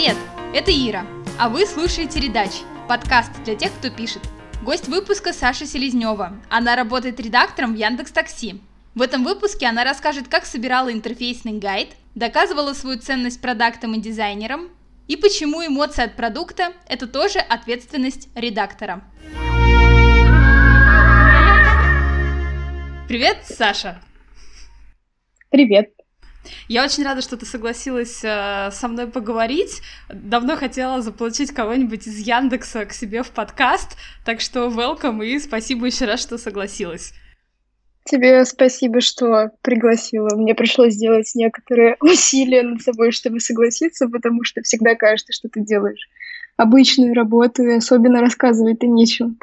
Привет! Это Ира, а вы слушаете «Редач» – подкаст для тех, кто пишет. Гость выпуска Саша Селезнева. Она работает редактором в Яндекс Такси. В этом выпуске она расскажет, как собирала интерфейсный гайд, доказывала свою ценность продуктам и дизайнерам, и почему эмоции от продукта – это тоже ответственность редактора. Привет, Саша! Привет! Я очень рада, что ты согласилась э, со мной поговорить. Давно хотела заполучить кого-нибудь из Яндекса к себе в подкаст, так что welcome и спасибо еще раз, что согласилась. Тебе спасибо, что пригласила. Мне пришлось сделать некоторые усилия над собой, чтобы согласиться, потому что всегда кажется, что ты делаешь обычную работу, и особенно рассказывать-то нечего.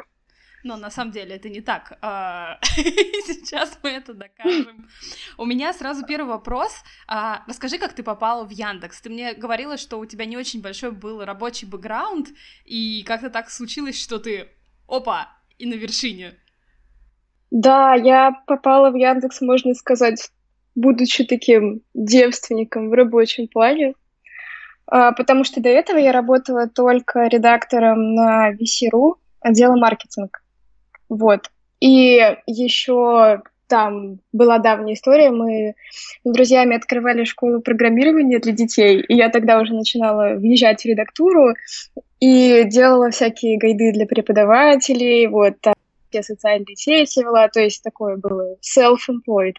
Но на самом деле это не так. А, сейчас мы это докажем. У меня сразу первый вопрос. А, расскажи, как ты попала в Яндекс. Ты мне говорила, что у тебя не очень большой был рабочий бэкграунд, и как-то так случилось, что ты, опа, и на вершине. Да, я попала в Яндекс, можно сказать, будучи таким девственником в рабочем плане, а, потому что до этого я работала только редактором на VC.ru, отдела маркетинг. Вот. И еще там была давняя история, мы с друзьями открывали школу программирования для детей, и я тогда уже начинала въезжать в редактуру и делала всякие гайды для преподавателей, вот, там все социальные сети вела, то есть такое было self-employed.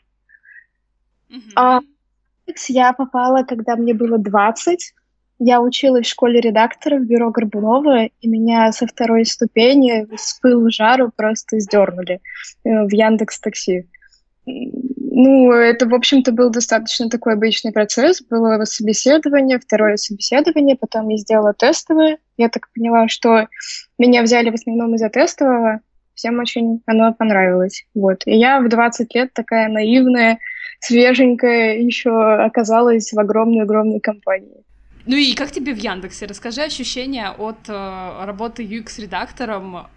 Mm-hmm. А я попала, когда мне было 20, я училась в школе редактора в бюро Горбунова, и меня со второй ступени с пылу жару просто сдернули э, в Яндекс Такси. Ну, это, в общем-то, был достаточно такой обычный процесс. Было собеседование, второе собеседование, потом я сделала тестовое. Я так поняла, что меня взяли в основном из-за тестового. Всем очень оно понравилось. Вот. И я в 20 лет такая наивная, свеженькая еще оказалась в огромной-огромной компании. Ну и как тебе в Яндексе? Расскажи ощущения от э, работы UX-редактором.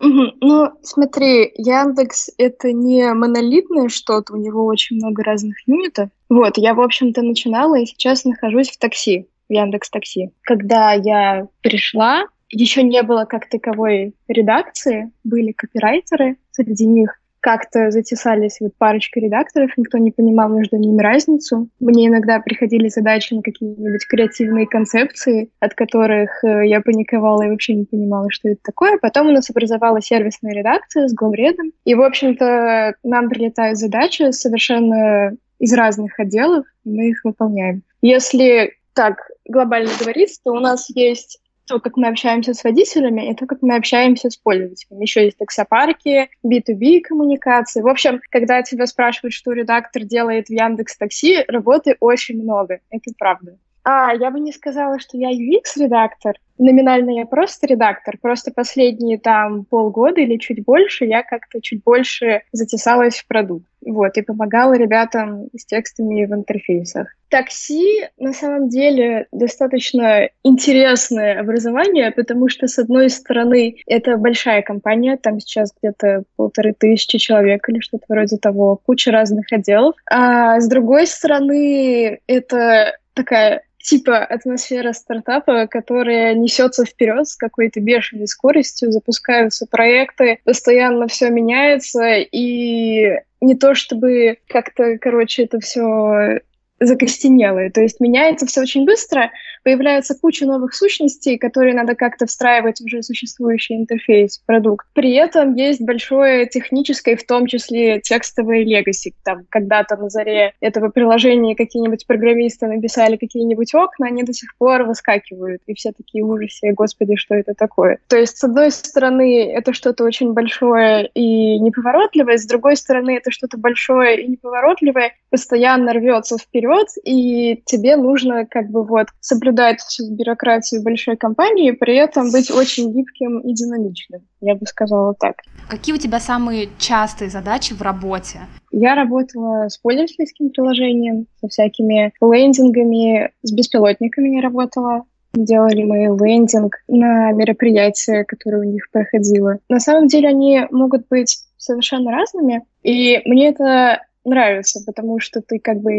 Ну, смотри, Яндекс — это не монолитное что-то, у него очень много разных юнитов. Вот, я, в общем-то, начинала и сейчас нахожусь в такси, в Яндекс Такси. Когда я пришла, еще не было как таковой редакции, были копирайтеры, среди них как-то затесались вот парочка редакторов, никто не понимал между ними разницу. Мне иногда приходили задачи на какие-нибудь креативные концепции, от которых э, я паниковала и вообще не понимала, что это такое. Потом у нас образовалась сервисная редакция с главредом, и, в общем-то, нам прилетают задачи совершенно из разных отделов, мы их выполняем. Если так глобально говорить, то у нас есть то, как мы общаемся с водителями, и то, как мы общаемся с пользователями. Еще есть таксопарки, B2B коммуникации. В общем, когда тебя спрашивают, что редактор делает в Яндекс Такси, работы очень много. Это правда. А, я бы не сказала, что я UX-редактор. Номинально я просто редактор. Просто последние там полгода или чуть больше я как-то чуть больше затесалась в продукт. Вот, и помогала ребятам с текстами в интерфейсах. Такси на самом деле достаточно интересное образование, потому что, с одной стороны, это большая компания, там сейчас где-то полторы тысячи человек или что-то вроде того, куча разных отделов. А с другой стороны, это такая типа атмосфера стартапа, которая несется вперед с какой-то бешеной скоростью, запускаются проекты, постоянно все меняется, и не то чтобы как-то, короче, это все закостенелые. То есть меняется все очень быстро, появляется куча новых сущностей, которые надо как-то встраивать в уже существующий интерфейс, продукт. При этом есть большое техническое, в том числе текстовое легаси. Там когда-то на заре этого приложения какие-нибудь программисты написали какие-нибудь окна, они до сих пор выскакивают, и все такие ужасы, господи, что это такое. То есть, с одной стороны, это что-то очень большое и неповоротливое, с другой стороны, это что-то большое и неповоротливое, постоянно рвется вперед, и тебе нужно как бы вот соблюдать всю бюрократию большой компании, при этом быть очень гибким и динамичным, я бы сказала так. Какие у тебя самые частые задачи в работе? Я работала с пользовательским приложением, со всякими лендингами, с беспилотниками я работала, делали мы лендинг на мероприятие, которое у них проходило. На самом деле они могут быть совершенно разными, и мне это нравится, потому что ты как бы...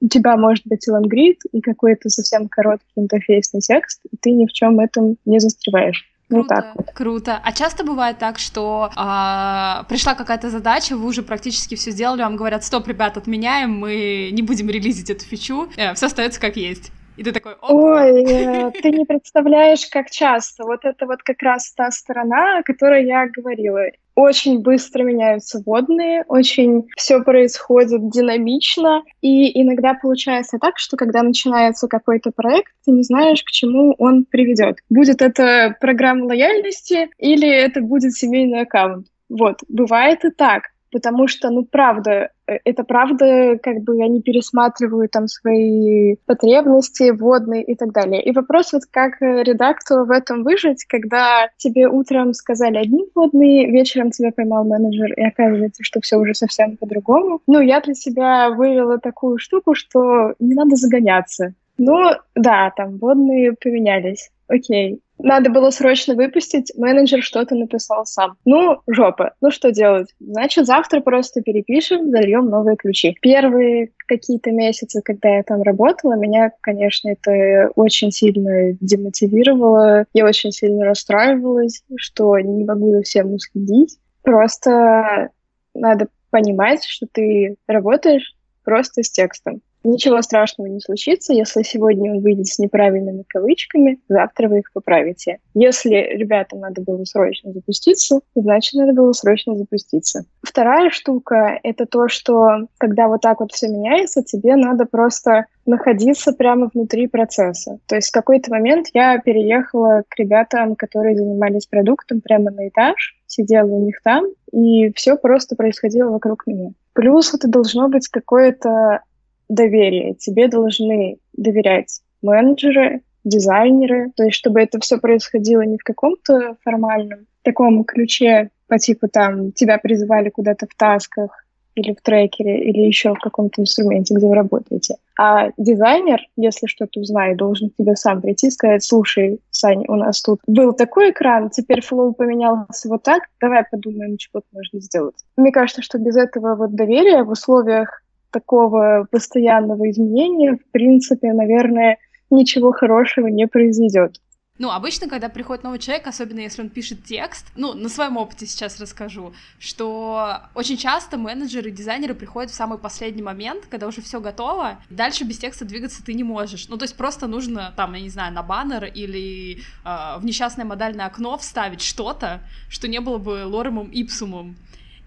У тебя может быть и лонгрид, и какой-то совсем короткий интерфейсный текст, и ты ни в чем этом не застреваешь. Круто, вот так вот. круто. А часто бывает так, что а, пришла какая-то задача, вы уже практически все сделали, вам говорят, стоп, ребят, отменяем, мы не будем релизить эту фичу, э, все остается как есть. И ты такой, Ой, э, ты не представляешь, как часто. Вот это вот как раз та сторона, о которой я говорила. Очень быстро меняются водные, очень все происходит динамично, и иногда получается так, что когда начинается какой-то проект, ты не знаешь, к чему он приведет. Будет это программа лояльности или это будет семейный аккаунт. Вот, бывает и так потому что, ну, правда, э, это правда, как бы они пересматривают там свои потребности водные и так далее. И вопрос вот как э, редактору в этом выжить, когда тебе утром сказали одни водные, вечером тебя поймал менеджер, и оказывается, что все уже совсем по-другому. Ну, я для себя вывела такую штуку, что не надо загоняться. Ну, да, там водные поменялись. Окей, надо было срочно выпустить, менеджер что-то написал сам. Ну, жопа. Ну, что делать? Значит, завтра просто перепишем, зальем новые ключи. Первые какие-то месяцы, когда я там работала, меня, конечно, это очень сильно демотивировало. Я очень сильно расстраивалась, что не могу за всем уследить. Просто надо понимать, что ты работаешь просто с текстом. Ничего страшного не случится, если сегодня он выйдет с неправильными кавычками, завтра вы их поправите. Если ребятам надо было срочно запуститься, значит, надо было срочно запуститься. Вторая штука — это то, что когда вот так вот все меняется, тебе надо просто находиться прямо внутри процесса. То есть в какой-то момент я переехала к ребятам, которые занимались продуктом прямо на этаж, сидела у них там, и все просто происходило вокруг меня. Плюс это должно быть какое-то доверие. Тебе должны доверять менеджеры, дизайнеры, то есть чтобы это все происходило не в каком-то формальном таком ключе по типу там тебя призывали куда-то в тасках или в трекере, или еще в каком-то инструменте, где вы работаете. А дизайнер, если что-то узнает, должен к тебе сам прийти и сказать, слушай, Сань, у нас тут был такой экран, теперь флоу поменялся вот так, давай подумаем, что можно сделать. Мне кажется, что без этого вот доверия в условиях такого постоянного изменения, в принципе, наверное, ничего хорошего не произойдет. Ну, обычно, когда приходит новый человек, особенно если он пишет текст, ну, на своем опыте сейчас расскажу, что очень часто менеджеры и дизайнеры приходят в самый последний момент, когда уже все готово, дальше без текста двигаться ты не можешь. Ну, то есть просто нужно, там, я не знаю, на баннер или э, в несчастное модальное окно вставить что-то, что не было бы лоремом ипсумом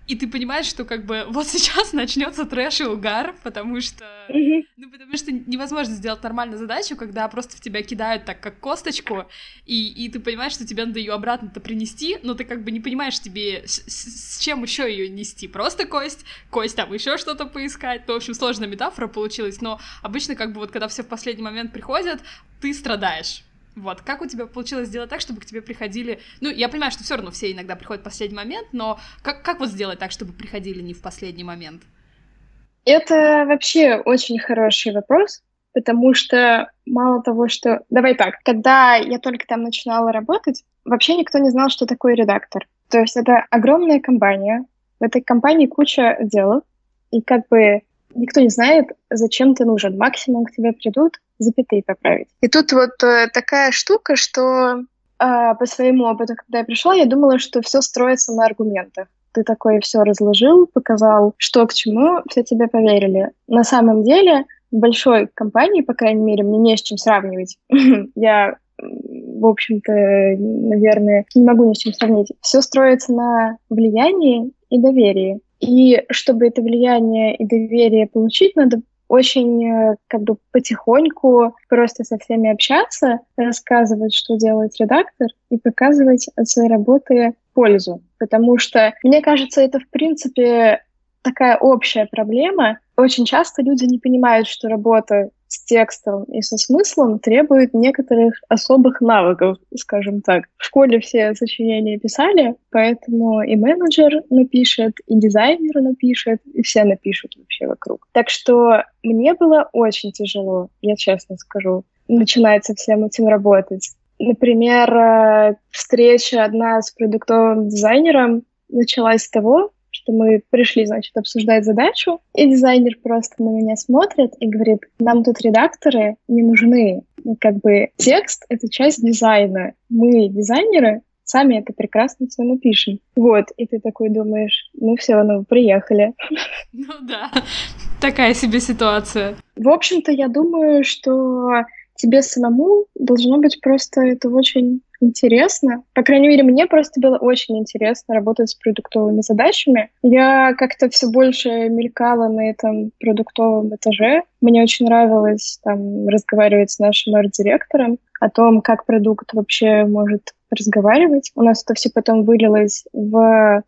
и ты понимаешь, что как бы вот сейчас начнется трэш и угар, потому что, ну, потому что невозможно сделать нормальную задачу, когда просто в тебя кидают так, как косточку, и, и ты понимаешь, что тебе надо ее обратно-то принести, но ты как бы не понимаешь тебе, с, с чем еще ее нести, просто кость, кость там еще что-то поискать, ну, в общем, сложная метафора получилась, но обычно как бы вот когда все в последний момент приходят, ты страдаешь, вот, как у тебя получилось сделать так, чтобы к тебе приходили... Ну, я понимаю, что все равно все иногда приходят в последний момент, но как, как вот сделать так, чтобы приходили не в последний момент? Это вообще очень хороший вопрос, потому что мало того, что... Давай так, когда я только там начинала работать, вообще никто не знал, что такое редактор. То есть это огромная компания, в этой компании куча отделов, и как бы никто не знает, зачем ты нужен. Максимум к тебе придут, запятые поправить. И тут вот э, такая штука, что э, по своему опыту, когда я пришла, я думала, что все строится на аргументах. Ты такое все разложил, показал, что к чему, все тебе поверили. На самом деле, в большой компании, по крайней мере, мне не с чем сравнивать. я в общем-то, наверное, не могу ни с чем сравнить. Все строится на влиянии и доверии. И чтобы это влияние и доверие получить, надо очень э, как бы потихоньку просто со всеми общаться, рассказывать, что делает редактор, и показывать от своей работы пользу. Потому что, мне кажется, это, в принципе, такая общая проблема. Очень часто люди не понимают, что работа с текстом и со смыслом требует некоторых особых навыков, скажем так. В школе все сочинения писали, поэтому и менеджер напишет, и дизайнер напишет, и все напишут вообще вокруг. Так что мне было очень тяжело, я честно скажу, начинать со всем этим работать. Например, э, встреча одна с продуктовым дизайнером началась с того, что мы пришли, значит, обсуждать задачу, и дизайнер просто на меня смотрит и говорит, нам тут редакторы не нужны. Как бы текст — это часть дизайна. Мы, дизайнеры, сами это прекрасно все напишем. Вот, и ты такой думаешь, ну все, ну приехали. Ну да, такая себе ситуация. В общем-то, я думаю, что тебе самому должно быть просто это очень интересно. По крайней мере, мне просто было очень интересно работать с продуктовыми задачами. Я как-то все больше мелькала на этом продуктовом этаже. Мне очень нравилось там разговаривать с нашим арт-директором о том, как продукт вообще может разговаривать. У нас это все потом вылилось в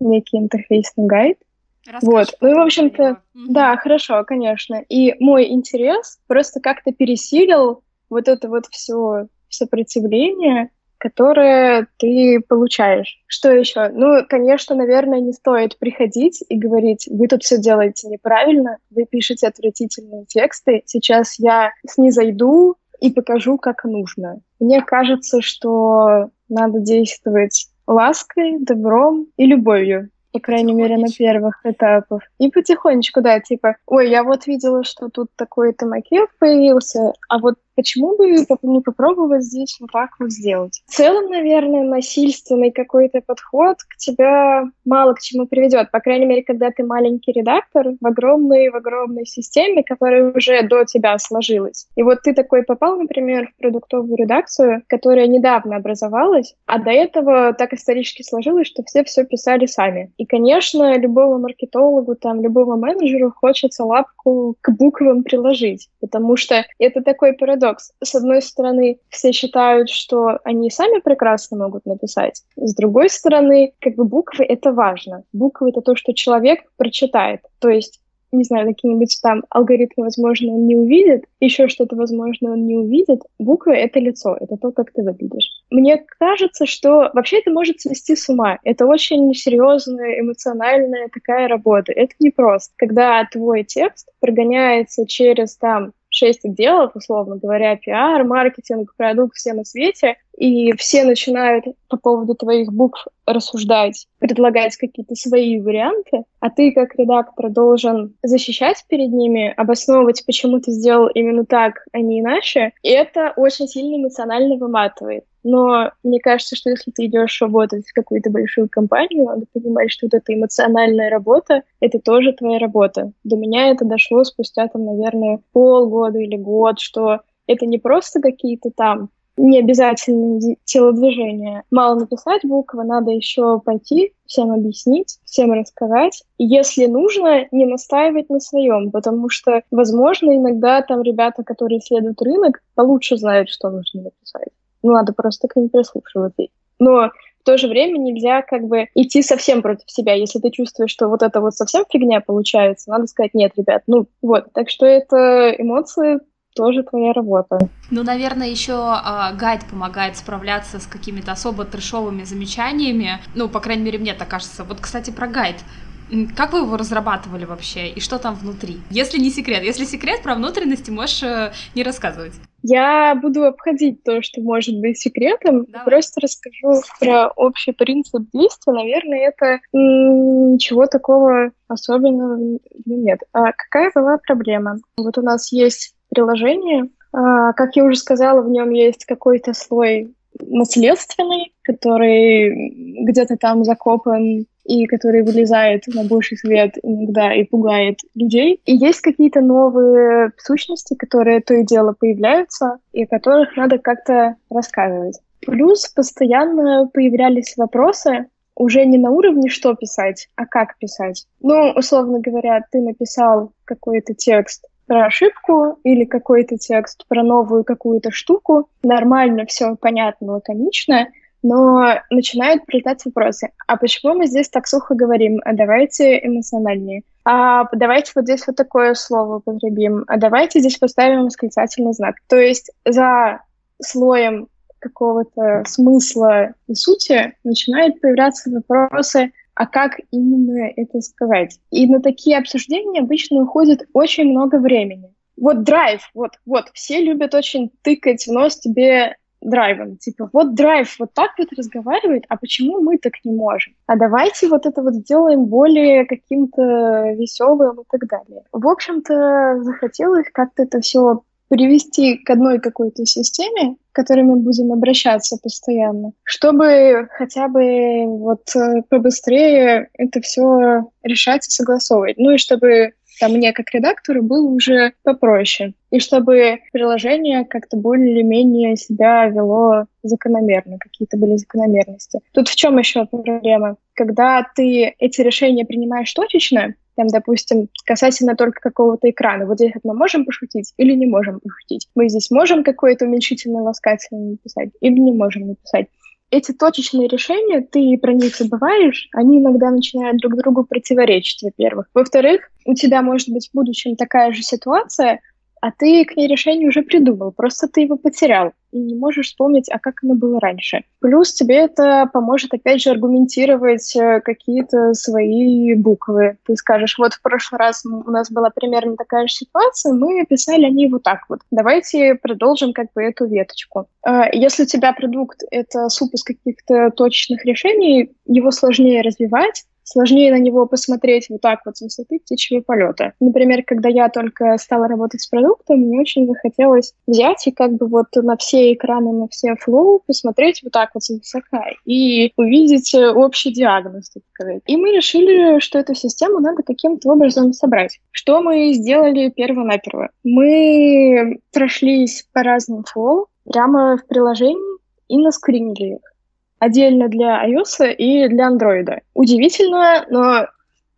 некий интерфейсный гайд. Расскажи, вот. Ну и, в общем-то, да, хорошо, конечно. И мой интерес просто как-то пересилил вот это вот все сопротивление, которое ты получаешь. Что еще? Ну, конечно, наверное, не стоит приходить и говорить, вы тут все делаете неправильно, вы пишете отвратительные тексты, сейчас я снизойду и покажу, как нужно. Мне кажется, что надо действовать лаской, добром и любовью по крайней мере, на первых этапах. И потихонечку, да, типа, ой, я вот видела, что тут такой-то макет появился, а вот почему бы не попробовать здесь вот так вот сделать? В целом, наверное, насильственный какой-то подход к тебя мало к чему приведет. По крайней мере, когда ты маленький редактор в огромной, в огромной системе, которая уже до тебя сложилась. И вот ты такой попал, например, в продуктовую редакцию, которая недавно образовалась, а до этого так исторически сложилось, что все все писали сами. И, конечно, любого маркетологу, там, любого менеджеру хочется лапку к буквам приложить, потому что это такой парадокс. С одной стороны, все считают, что они сами прекрасно могут написать. С другой стороны, как бы буквы — это важно. Буквы — это то, что человек прочитает. То есть не знаю, какие-нибудь там алгоритмы, возможно, он не увидит, еще что-то, возможно, он не увидит. Буквы — это лицо, это то, как ты выглядишь. Мне кажется, что вообще это может свести с ума. Это очень серьезная, эмоциональная такая работа. Это непросто. Когда твой текст прогоняется через там шесть отделов, условно говоря, пиар, маркетинг, продукт, все на свете, и все начинают по поводу твоих букв рассуждать, предлагать какие-то свои варианты, а ты как редактор должен защищать перед ними, обосновывать, почему ты сделал именно так, а не иначе, и это очень сильно эмоционально выматывает. Но мне кажется, что если ты идешь работать в какую-то большую компанию, надо понимать, что вот эта эмоциональная работа — это тоже твоя работа. До меня это дошло спустя, там, наверное, полгода или год, что это не просто какие-то там не обязательные телодвижения. Мало написать буквы, надо еще пойти, всем объяснить, всем рассказать. Если нужно, не настаивать на своем, потому что, возможно, иногда там ребята, которые исследуют рынок, получше знают, что нужно написать. Ну, надо просто к ним прислушиваться. Но в то же время нельзя как бы идти совсем против себя. Если ты чувствуешь, что вот это вот совсем фигня получается, надо сказать, нет, ребят, ну вот. Так что это эмоции тоже твоя работа. Ну, наверное, еще э, гайд помогает справляться с какими-то особо трешовыми замечаниями. Ну, по крайней мере, мне так кажется. Вот, кстати, про гайд. Как вы его разрабатывали вообще и что там внутри? Если не секрет. Если секрет, про внутренности можешь э, не рассказывать. Я буду обходить то, что может быть секретом. Давай. Просто расскажу про общий принцип действия. Наверное, это ничего такого особенного нет. А какая была проблема? Вот у нас есть приложение. А, как я уже сказала, в нем есть какой-то слой наследственный, который где-то там закопан и который вылезает на больший свет иногда и пугает людей. И есть какие-то новые сущности, которые то и дело появляются, и о которых надо как-то рассказывать. Плюс постоянно появлялись вопросы, уже не на уровне что писать, а как писать. Ну, условно говоря, ты написал какой-то текст про ошибку или какой-то текст про новую какую-то штуку. Нормально, все понятно, лаконично, но начинают прилетать вопросы. А почему мы здесь так сухо говорим? А давайте эмоциональнее. А давайте вот здесь вот такое слово употребим. А давайте здесь поставим восклицательный знак. То есть за слоем какого-то смысла и сути начинают появляться вопросы, а как именно это сказать. И на такие обсуждения обычно уходит очень много времени. Вот драйв, вот, вот, все любят очень тыкать в нос тебе драйвом. Типа, вот драйв вот так вот разговаривает, а почему мы так не можем? А давайте вот это вот сделаем более каким-то веселым и так далее. В общем-то, захотелось как-то это все привести к одной какой-то системе, к которой мы будем обращаться постоянно, чтобы хотя бы вот э, побыстрее это все решать и согласовывать. Ну и чтобы там мне как редактору было уже попроще. И чтобы приложение как-то более или менее себя вело закономерно, какие-то были закономерности. Тут в чем еще проблема? Когда ты эти решения принимаешь точечно, там, допустим, касательно только какого-то экрана. Вот здесь мы можем пошутить или не можем пошутить. Мы здесь можем какое-то уменьшительное ласкательное написать или не можем написать. Эти точечные решения, ты про них забываешь, они иногда начинают друг другу противоречить, во-первых. Во-вторых, у тебя может быть в будущем такая же ситуация, а ты к ней решение уже придумал, просто ты его потерял и не можешь вспомнить, а как оно было раньше. Плюс тебе это поможет, опять же, аргументировать э, какие-то свои буквы. Ты скажешь, вот в прошлый раз у нас была примерно такая же ситуация, мы писали они вот так вот. Давайте продолжим как бы эту веточку. Э, если у тебя продукт — это суп из каких-то точечных решений, его сложнее развивать, сложнее на него посмотреть вот так вот с высоты птичьего полета. Например, когда я только стала работать с продуктом, мне очень захотелось взять и как бы вот на все экраны, на все flow посмотреть вот так вот с высока и увидеть э, общий диагноз, так сказать. И мы решили, что эту систему надо каким-то образом собрать. Что мы сделали перво-наперво? Мы прошлись по разным flow прямо в приложении и наскринили их отдельно для iOS и для Android. Удивительно, но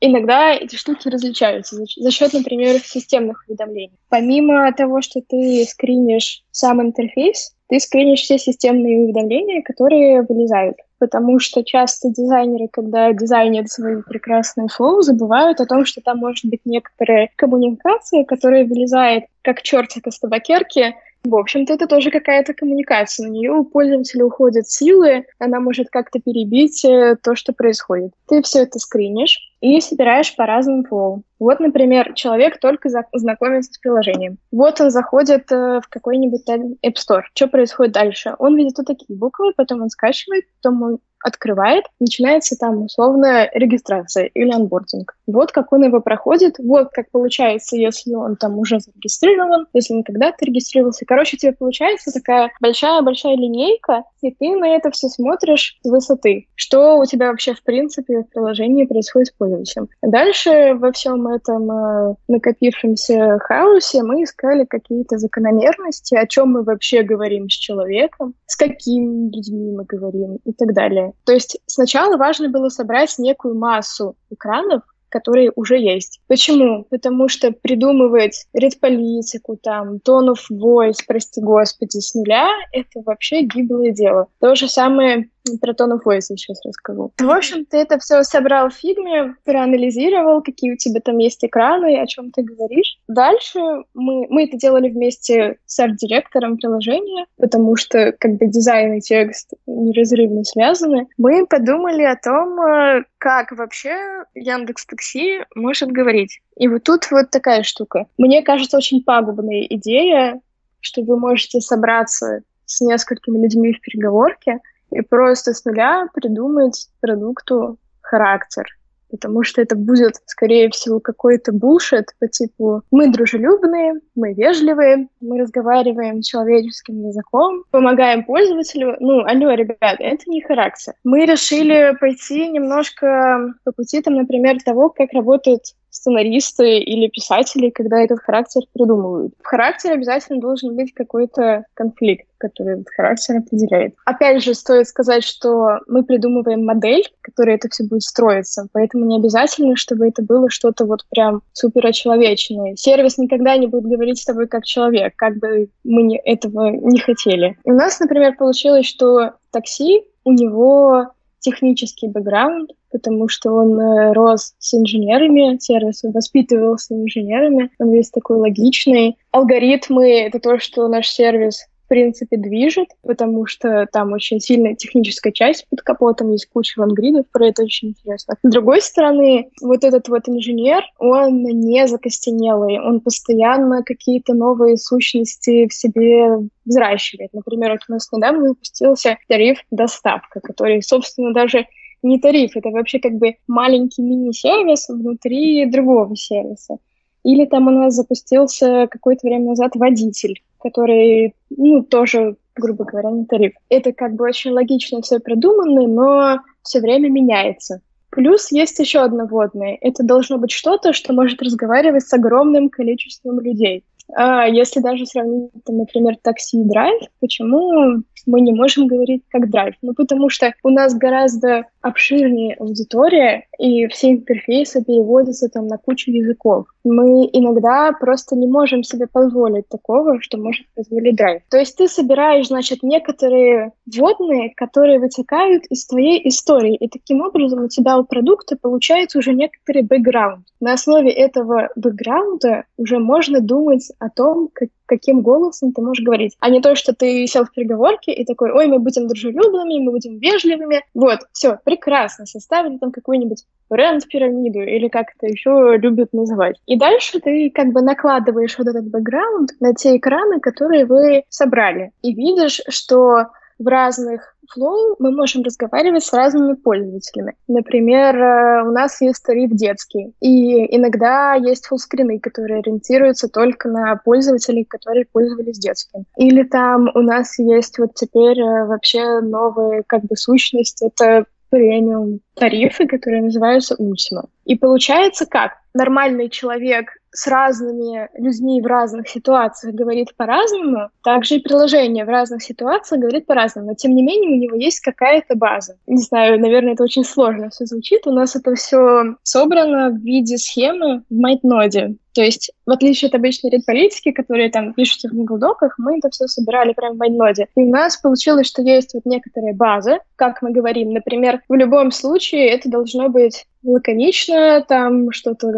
иногда эти штуки различаются за, счет, например, системных уведомлений. Помимо того, что ты скринишь сам интерфейс, ты скринишь все системные уведомления, которые вылезают. Потому что часто дизайнеры, когда дизайнят свои прекрасные флоу, забывают о том, что там может быть некоторая коммуникация, которая вылезает как чертик из табакерки, в общем-то, это тоже какая-то коммуникация. На нее у пользователя уходят силы, она может как-то перебить э, то, что происходит. Ты все это скринишь и собираешь по разным флоу. Вот, например, человек только знакомится с приложением. Вот он заходит э, в какой-нибудь App Store. Что происходит дальше? Он видит вот такие буквы, потом он скачивает, потом он открывает, начинается там условно регистрация или анбординг. Вот как он его проходит, вот как получается, если он там уже зарегистрирован, если он когда-то регистрировался. Короче, тебе получается такая большая-большая линейка, и ты на это все смотришь с высоты. Что у тебя вообще в принципе в приложении происходит с пользователем. Дальше во всем этом э, накопившемся хаосе мы искали какие-то закономерности, о чем мы вообще говорим с человеком, с какими людьми мы говорим и так далее. То есть сначала важно было собрать некую массу экранов, которые уже есть. Почему? Потому что придумывать редполитику, там, tone of voice, прости господи, с нуля, это вообще гиблое дело. То же самое про tone of voice сейчас расскажу. В общем, ты это все собрал в фигме, проанализировал, какие у тебя там есть экраны, о чем ты говоришь. Дальше мы, мы это делали вместе с арт-директором приложения, потому что как бы дизайн и текст неразрывно связаны. Мы подумали о том, э, как вообще Яндекс Такси может говорить. И вот тут вот такая штука. Мне кажется, очень пагубная идея, что вы можете собраться с несколькими людьми в переговорке — и просто с нуля придумать продукту характер. Потому что это будет, скорее всего, какой-то булшит по типу «мы дружелюбные, мы вежливые, мы разговариваем человеческим языком, помогаем пользователю». Ну, алло, ребят, это не характер. Мы решили пойти немножко по пути, там, например, того, как работает сценаристы или писатели, когда этот характер придумывают. В характере обязательно должен быть какой-то конфликт, который этот характер определяет. Опять же, стоит сказать, что мы придумываем модель, которая это все будет строиться, поэтому не обязательно, чтобы это было что-то вот прям суперочеловечное. Сервис никогда не будет говорить с тобой как человек, как бы мы не, этого не хотели. И у нас, например, получилось, что такси, у него технический бэкграунд, потому что он э, рос с инженерами, сервис воспитывался инженерами, он весь такой логичный. Алгоритмы — это то, что наш сервис принципе, движет, потому что там очень сильная техническая часть под капотом, есть куча лангридов, про это очень интересно. С другой стороны, вот этот вот инженер, он не закостенелый, он постоянно какие-то новые сущности в себе взращивает. Например, вот у нас недавно запустился тариф доставка, который, собственно, даже не тариф, это вообще как бы маленький мини-сервис внутри другого сервиса. Или там у нас запустился какое-то время назад водитель, который, ну, тоже, грубо говоря, не тариф. Это как бы очень логично все продумано, но все время меняется. Плюс есть еще одно водное. Это должно быть что-то, что может разговаривать с огромным количеством людей. А если даже сравнить, там, например, такси и драйв, почему мы не можем говорить как драйв? Ну, потому что у нас гораздо обширнее аудитория, и все интерфейсы переводятся там на кучу языков. Мы иногда просто не можем себе позволить такого, что может позволить драйв. То есть ты собираешь, значит, некоторые вводные, которые вытекают из твоей истории, и таким образом у тебя у продукта получается уже некоторый бэкграунд. На основе этого бэкграунда уже можно думать о том, как, каким голосом ты можешь говорить, а не то, что ты сел в переговорке и такой, ой, мы будем дружелюбными, мы будем вежливыми. Вот, все, прекрасно, составили там какую-нибудь бренд-пирамиду или как это еще любят называть. И дальше ты как бы накладываешь вот этот бэкграунд на те экраны, которые вы собрали, и видишь, что в разных Flow мы можем разговаривать с разными пользователями. Например, э, у нас есть тариф детский, и иногда есть фуллскрины, которые ориентируются только на пользователей, которые пользовались детским. Или там у нас есть вот теперь э, вообще новая как бы сущность, это премиум тарифы, которые называются Ultima. И получается как? Нормальный человек с разными людьми в разных ситуациях говорит по-разному, также и приложение в разных ситуациях говорит по-разному, но тем не менее у него есть какая-то база. Не знаю, наверное, это очень сложно все звучит. У нас это все собрано в виде схемы в MindNode. То есть, в отличие от обычной редполитики, которые там пишутся в Google Доках, мы это все собирали прямо в MindNode. И у нас получилось, что есть вот некоторая база, как мы говорим. Например, в любом случае это должно быть лаконично, там что-то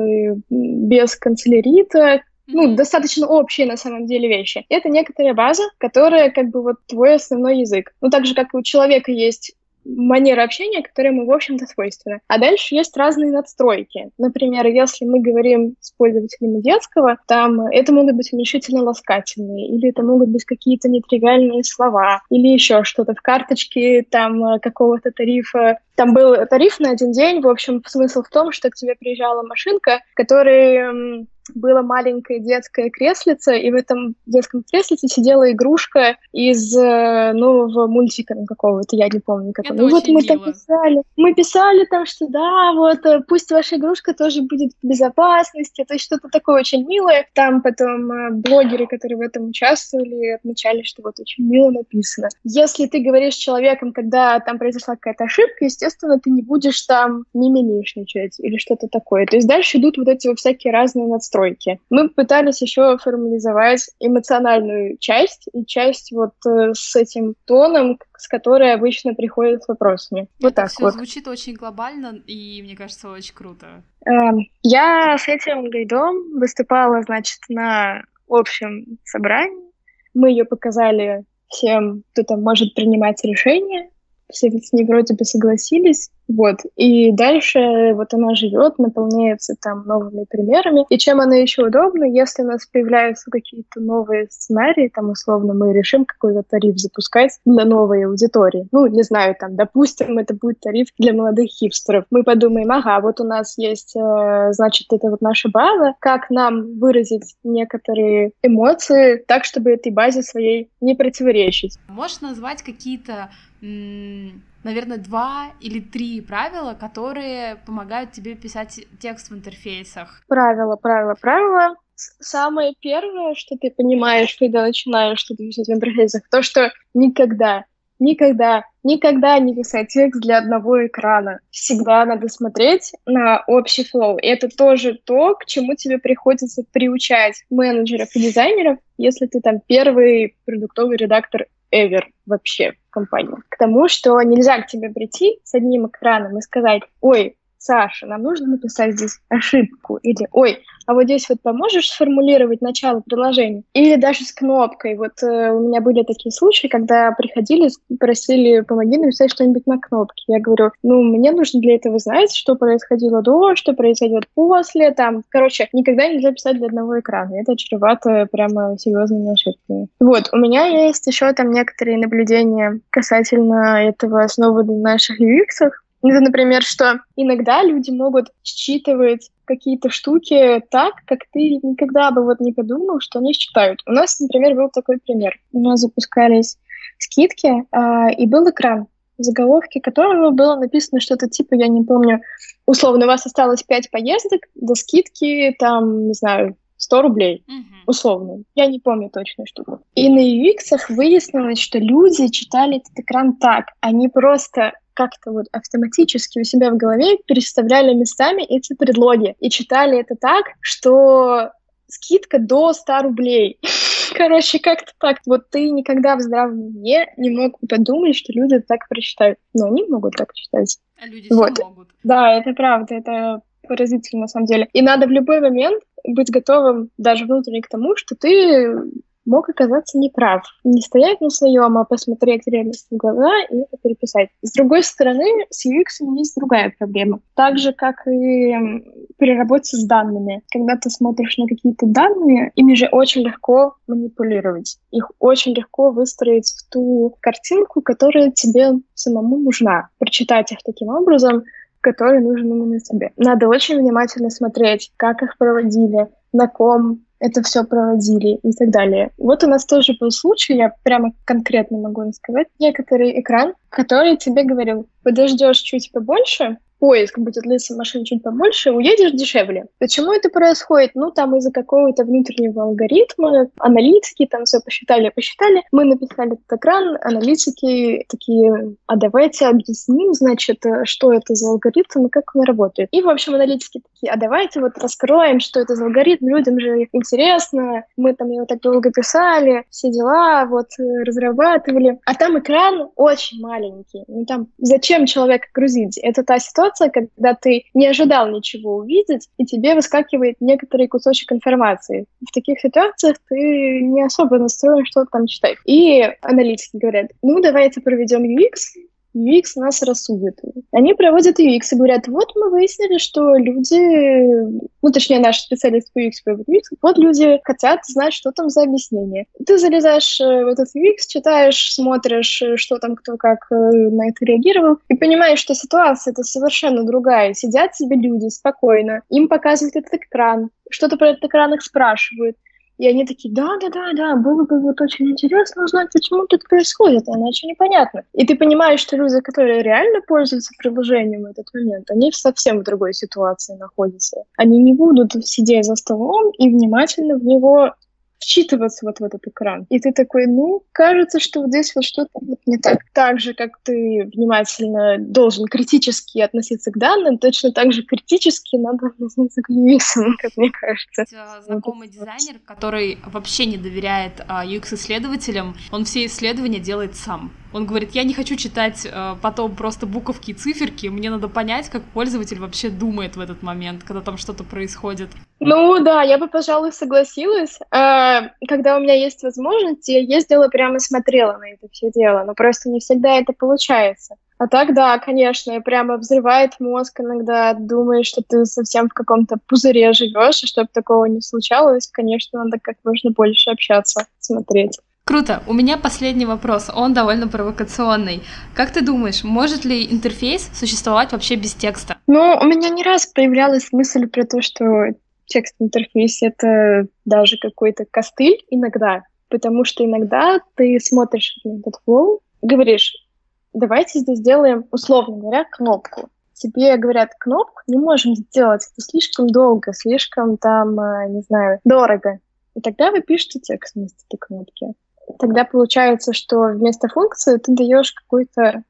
без канцелярита, ну, достаточно общие на самом деле вещи. Это некоторая база, которая как бы вот твой основной язык. Ну, так же, как и у человека есть манера общения, которая ему, в общем-то, свойственна. А дальше есть разные надстройки. Например, если мы говорим с пользователями детского, там это могут быть уменьшительно ласкательные, или это могут быть какие-то нетривиальные слова, или еще что-то в карточке там э, какого-то тарифа. Там был тариф на один день, в общем, смысл в том, что к тебе приезжала машинка, которая было маленькое детское креслице, и в этом детском креслице сидела игрушка из э, нового мультика какого-то, я не помню какого. Это ну вот мы мило. там писали. Мы писали там, что да, вот э, пусть ваша игрушка тоже будет в безопасности, то есть что-то такое очень милое. Там потом э, блогеры, которые в этом участвовали, отмечали, что вот очень мило написано. Если ты говоришь с человеком, когда там произошла какая-то ошибка, естественно, ты не будешь там мимимишничать или что-то такое. То есть дальше идут вот эти вот всякие разные надстройки настройки. Мы пытались еще формализовать эмоциональную часть и часть вот э, с этим тоном, с которой обычно приходят с вопросами. Вот Это так все вот. звучит очень глобально и, мне кажется, очень круто. Эм, Я с этим гайдом выступала, значит, на общем собрании. Мы ее показали всем, кто там может принимать решения. Все с ней вроде бы согласились. Вот. И дальше вот она живет, наполняется там новыми примерами. И чем она еще удобна, если у нас появляются какие-то новые сценарии, там условно мы решим какой-то тариф запускать для новой аудитории. Ну, не знаю, там, допустим, это будет тариф для молодых хипстеров. Мы подумаем, ага, вот у нас есть, э, значит, это вот наша база, как нам выразить некоторые эмоции так, чтобы этой базе своей не противоречить. Можешь назвать какие-то наверное, два или три правила, которые помогают тебе писать текст в интерфейсах. Правила, правила, правила. Самое первое, что ты понимаешь, когда начинаешь что-то писать в интерфейсах, то, что никогда, никогда, никогда не писать текст для одного экрана. Всегда надо смотреть на общий флоу. И это тоже то, к чему тебе приходится приучать менеджеров и дизайнеров, если ты там первый продуктовый редактор ever вообще компании. К тому, что нельзя к тебе прийти с одним экраном и сказать, ой, Саша, нам нужно написать здесь ошибку, или, ой, а вот здесь вот поможешь сформулировать начало приложения? Или даже с кнопкой. Вот э, у меня были такие случаи, когда приходили, просили, помоги написать что-нибудь на кнопке. Я говорю, ну, мне нужно для этого знать, что происходило до, что произойдет после, там, короче, никогда нельзя писать для одного экрана. Это чревато прямо серьезными ошибками. Вот, у меня есть еще там некоторые наблюдения касательно этого основы на наших UX. Это, например, что иногда люди могут считывать какие-то штуки так, как ты никогда бы вот не подумал, что они считают. У нас, например, был такой пример. У нас запускались скидки, э, и был экран, в заголовке которого было написано что-то типа, я не помню, условно, у вас осталось 5 поездок до скидки, там, не знаю, 100 рублей, mm-hmm. условно. Я не помню точно штуку. И на UX выяснилось, что люди читали этот экран так. Они просто как-то вот автоматически у себя в голове переставляли местами эти предлоги и читали это так, что скидка до 100 рублей. Короче, как-то так. Вот ты никогда в здравом уме не мог подумать, что люди так прочитают. Но они могут так читать. А люди вот. могут. Да, это правда, это поразительно на самом деле. И надо в любой момент быть готовым даже внутренне к тому, что ты мог оказаться неправ. Не стоять на своем, а посмотреть реальность в глаза и это переписать. С другой стороны, с UX есть другая проблема. Так же, как и при работе с данными. Когда ты смотришь на какие-то данные, ими же очень легко манипулировать. Их очень легко выстроить в ту картинку, которая тебе самому нужна. Прочитать их таким образом, который нужен именно тебе. Надо очень внимательно смотреть, как их проводили, на ком, это все проводили и так далее. Вот у нас тоже был случай, я прямо конкретно могу рассказать, некоторый экран, который тебе говорил, подождешь чуть побольше, поиск будет длиться машин чуть побольше, уедешь дешевле. Почему это происходит? Ну, там из-за какого-то внутреннего алгоритма, аналитики там все посчитали, посчитали. Мы написали этот экран, аналитики такие, а давайте объясним, значит, что это за алгоритм и как он работает. И, в общем, аналитики такие, а давайте вот раскроем, что это за алгоритм, людям же интересно, мы там его так долго писали, все дела, вот, разрабатывали. А там экран очень маленький. Ну, там зачем человека грузить? Это та ситуация, ситуация, когда ты не ожидал ничего увидеть, и тебе выскакивает некоторый кусочек информации. В таких ситуациях ты не особо настроен что-то там читать. И аналитики говорят, ну, давайте проведем UX, UX нас рассудит. Они проводят UX и говорят, вот мы выяснили, что люди, ну, точнее, наш специалист по UX проводит UX, вот люди хотят знать, что там за объяснение. Ты залезаешь в этот UX, читаешь, смотришь, что там кто как э, на это реагировал, и понимаешь, что ситуация это совершенно другая. Сидят себе люди спокойно, им показывают этот экран, что-то про этот экран их спрашивают. И они такие, да-да-да-да, было бы вот очень интересно узнать, почему это происходит, иначе непонятно. И ты понимаешь, что люди, которые реально пользуются приложением в этот момент, они совсем в другой ситуации находятся. Они не будут сидеть за столом и внимательно в него вчитываться вот в этот экран. И ты такой, ну, кажется, что вот здесь вот что-то вот не так. Так же, как ты внимательно должен критически относиться к данным, точно так же критически надо относиться к UX, как мне кажется. Знакомый дизайнер, который вообще не доверяет а, UX-исследователям, он все исследования делает сам. Он говорит, я не хочу читать э, потом просто буковки и циферки, мне надо понять, как пользователь вообще думает в этот момент, когда там что-то происходит. Ну да, я бы, пожалуй, согласилась. Э, когда у меня есть возможность, я ездила прямо смотрела на это все дело, но просто не всегда это получается. А так, да, конечно, прямо взрывает мозг иногда, думаешь, что ты совсем в каком-то пузыре живешь, и чтобы такого не случалось, конечно, надо как можно больше общаться, смотреть. Круто. У меня последний вопрос. Он довольно провокационный. Как ты думаешь, может ли интерфейс существовать вообще без текста? Ну, у меня не раз появлялась мысль про то, что текст-интерфейс — это даже какой-то костыль иногда, потому что иногда ты смотришь на этот flow, говоришь, давайте здесь сделаем, условно говоря, кнопку. Тебе говорят, кнопку не можем сделать, это слишком долго, слишком там, э, не знаю, дорого. И тогда вы пишете текст вместо этой кнопки тогда получается, что вместо функции ты даешь какое-то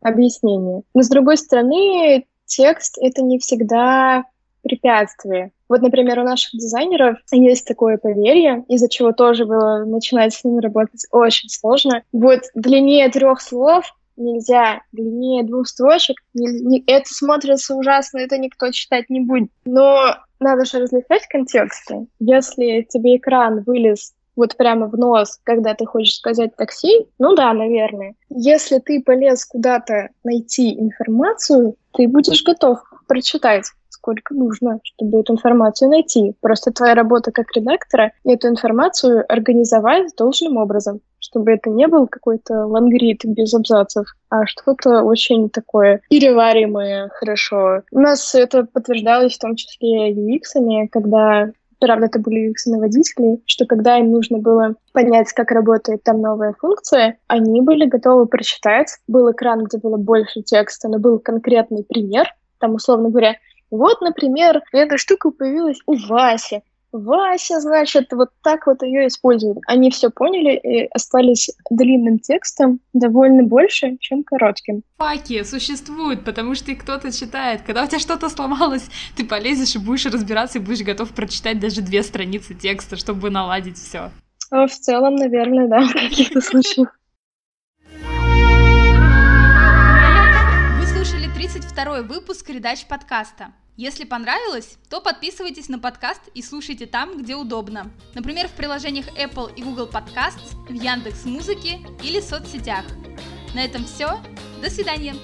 объяснение. Но с другой стороны, текст — это не всегда препятствие. Вот, например, у наших дизайнеров есть такое поверье, из-за чего тоже было начинать с ними работать очень сложно. Вот длиннее трех слов нельзя длиннее двух строчек. Не, это смотрится ужасно, это никто читать не будет. Но надо же различать контексты. Если тебе экран вылез вот прямо в нос, когда ты хочешь сказать такси, ну да, наверное. Если ты полез куда-то найти информацию, ты будешь готов прочитать сколько нужно, чтобы эту информацию найти. Просто твоя работа как редактора — эту информацию организовать должным образом, чтобы это не был какой-то лангрид без абзацев, а что-то очень такое перевариваемое хорошо. У нас это подтверждалось в том числе UX, когда правда, это были UX-наводители, что когда им нужно было понять, как работает там новая функция, они были готовы прочитать. Был экран, где было больше текста, но был конкретный пример. Там, условно говоря, вот, например, эта штука появилась у Васи. Вася, значит, вот так вот ее используют. Они все поняли и остались длинным текстом довольно больше, чем коротким. Факи существуют, потому что их кто-то читает. Когда у тебя что-то сломалось, ты полезешь и будешь разбираться, и будешь готов прочитать даже две страницы текста, чтобы наладить все. В целом, наверное, да, в каких-то случаях. Вы слушали 32-й выпуск «Редач подкаста». Если понравилось, то подписывайтесь на подкаст и слушайте там, где удобно. Например, в приложениях Apple и Google Podcasts, в Яндекс Музыке или соцсетях. На этом все. До свидания.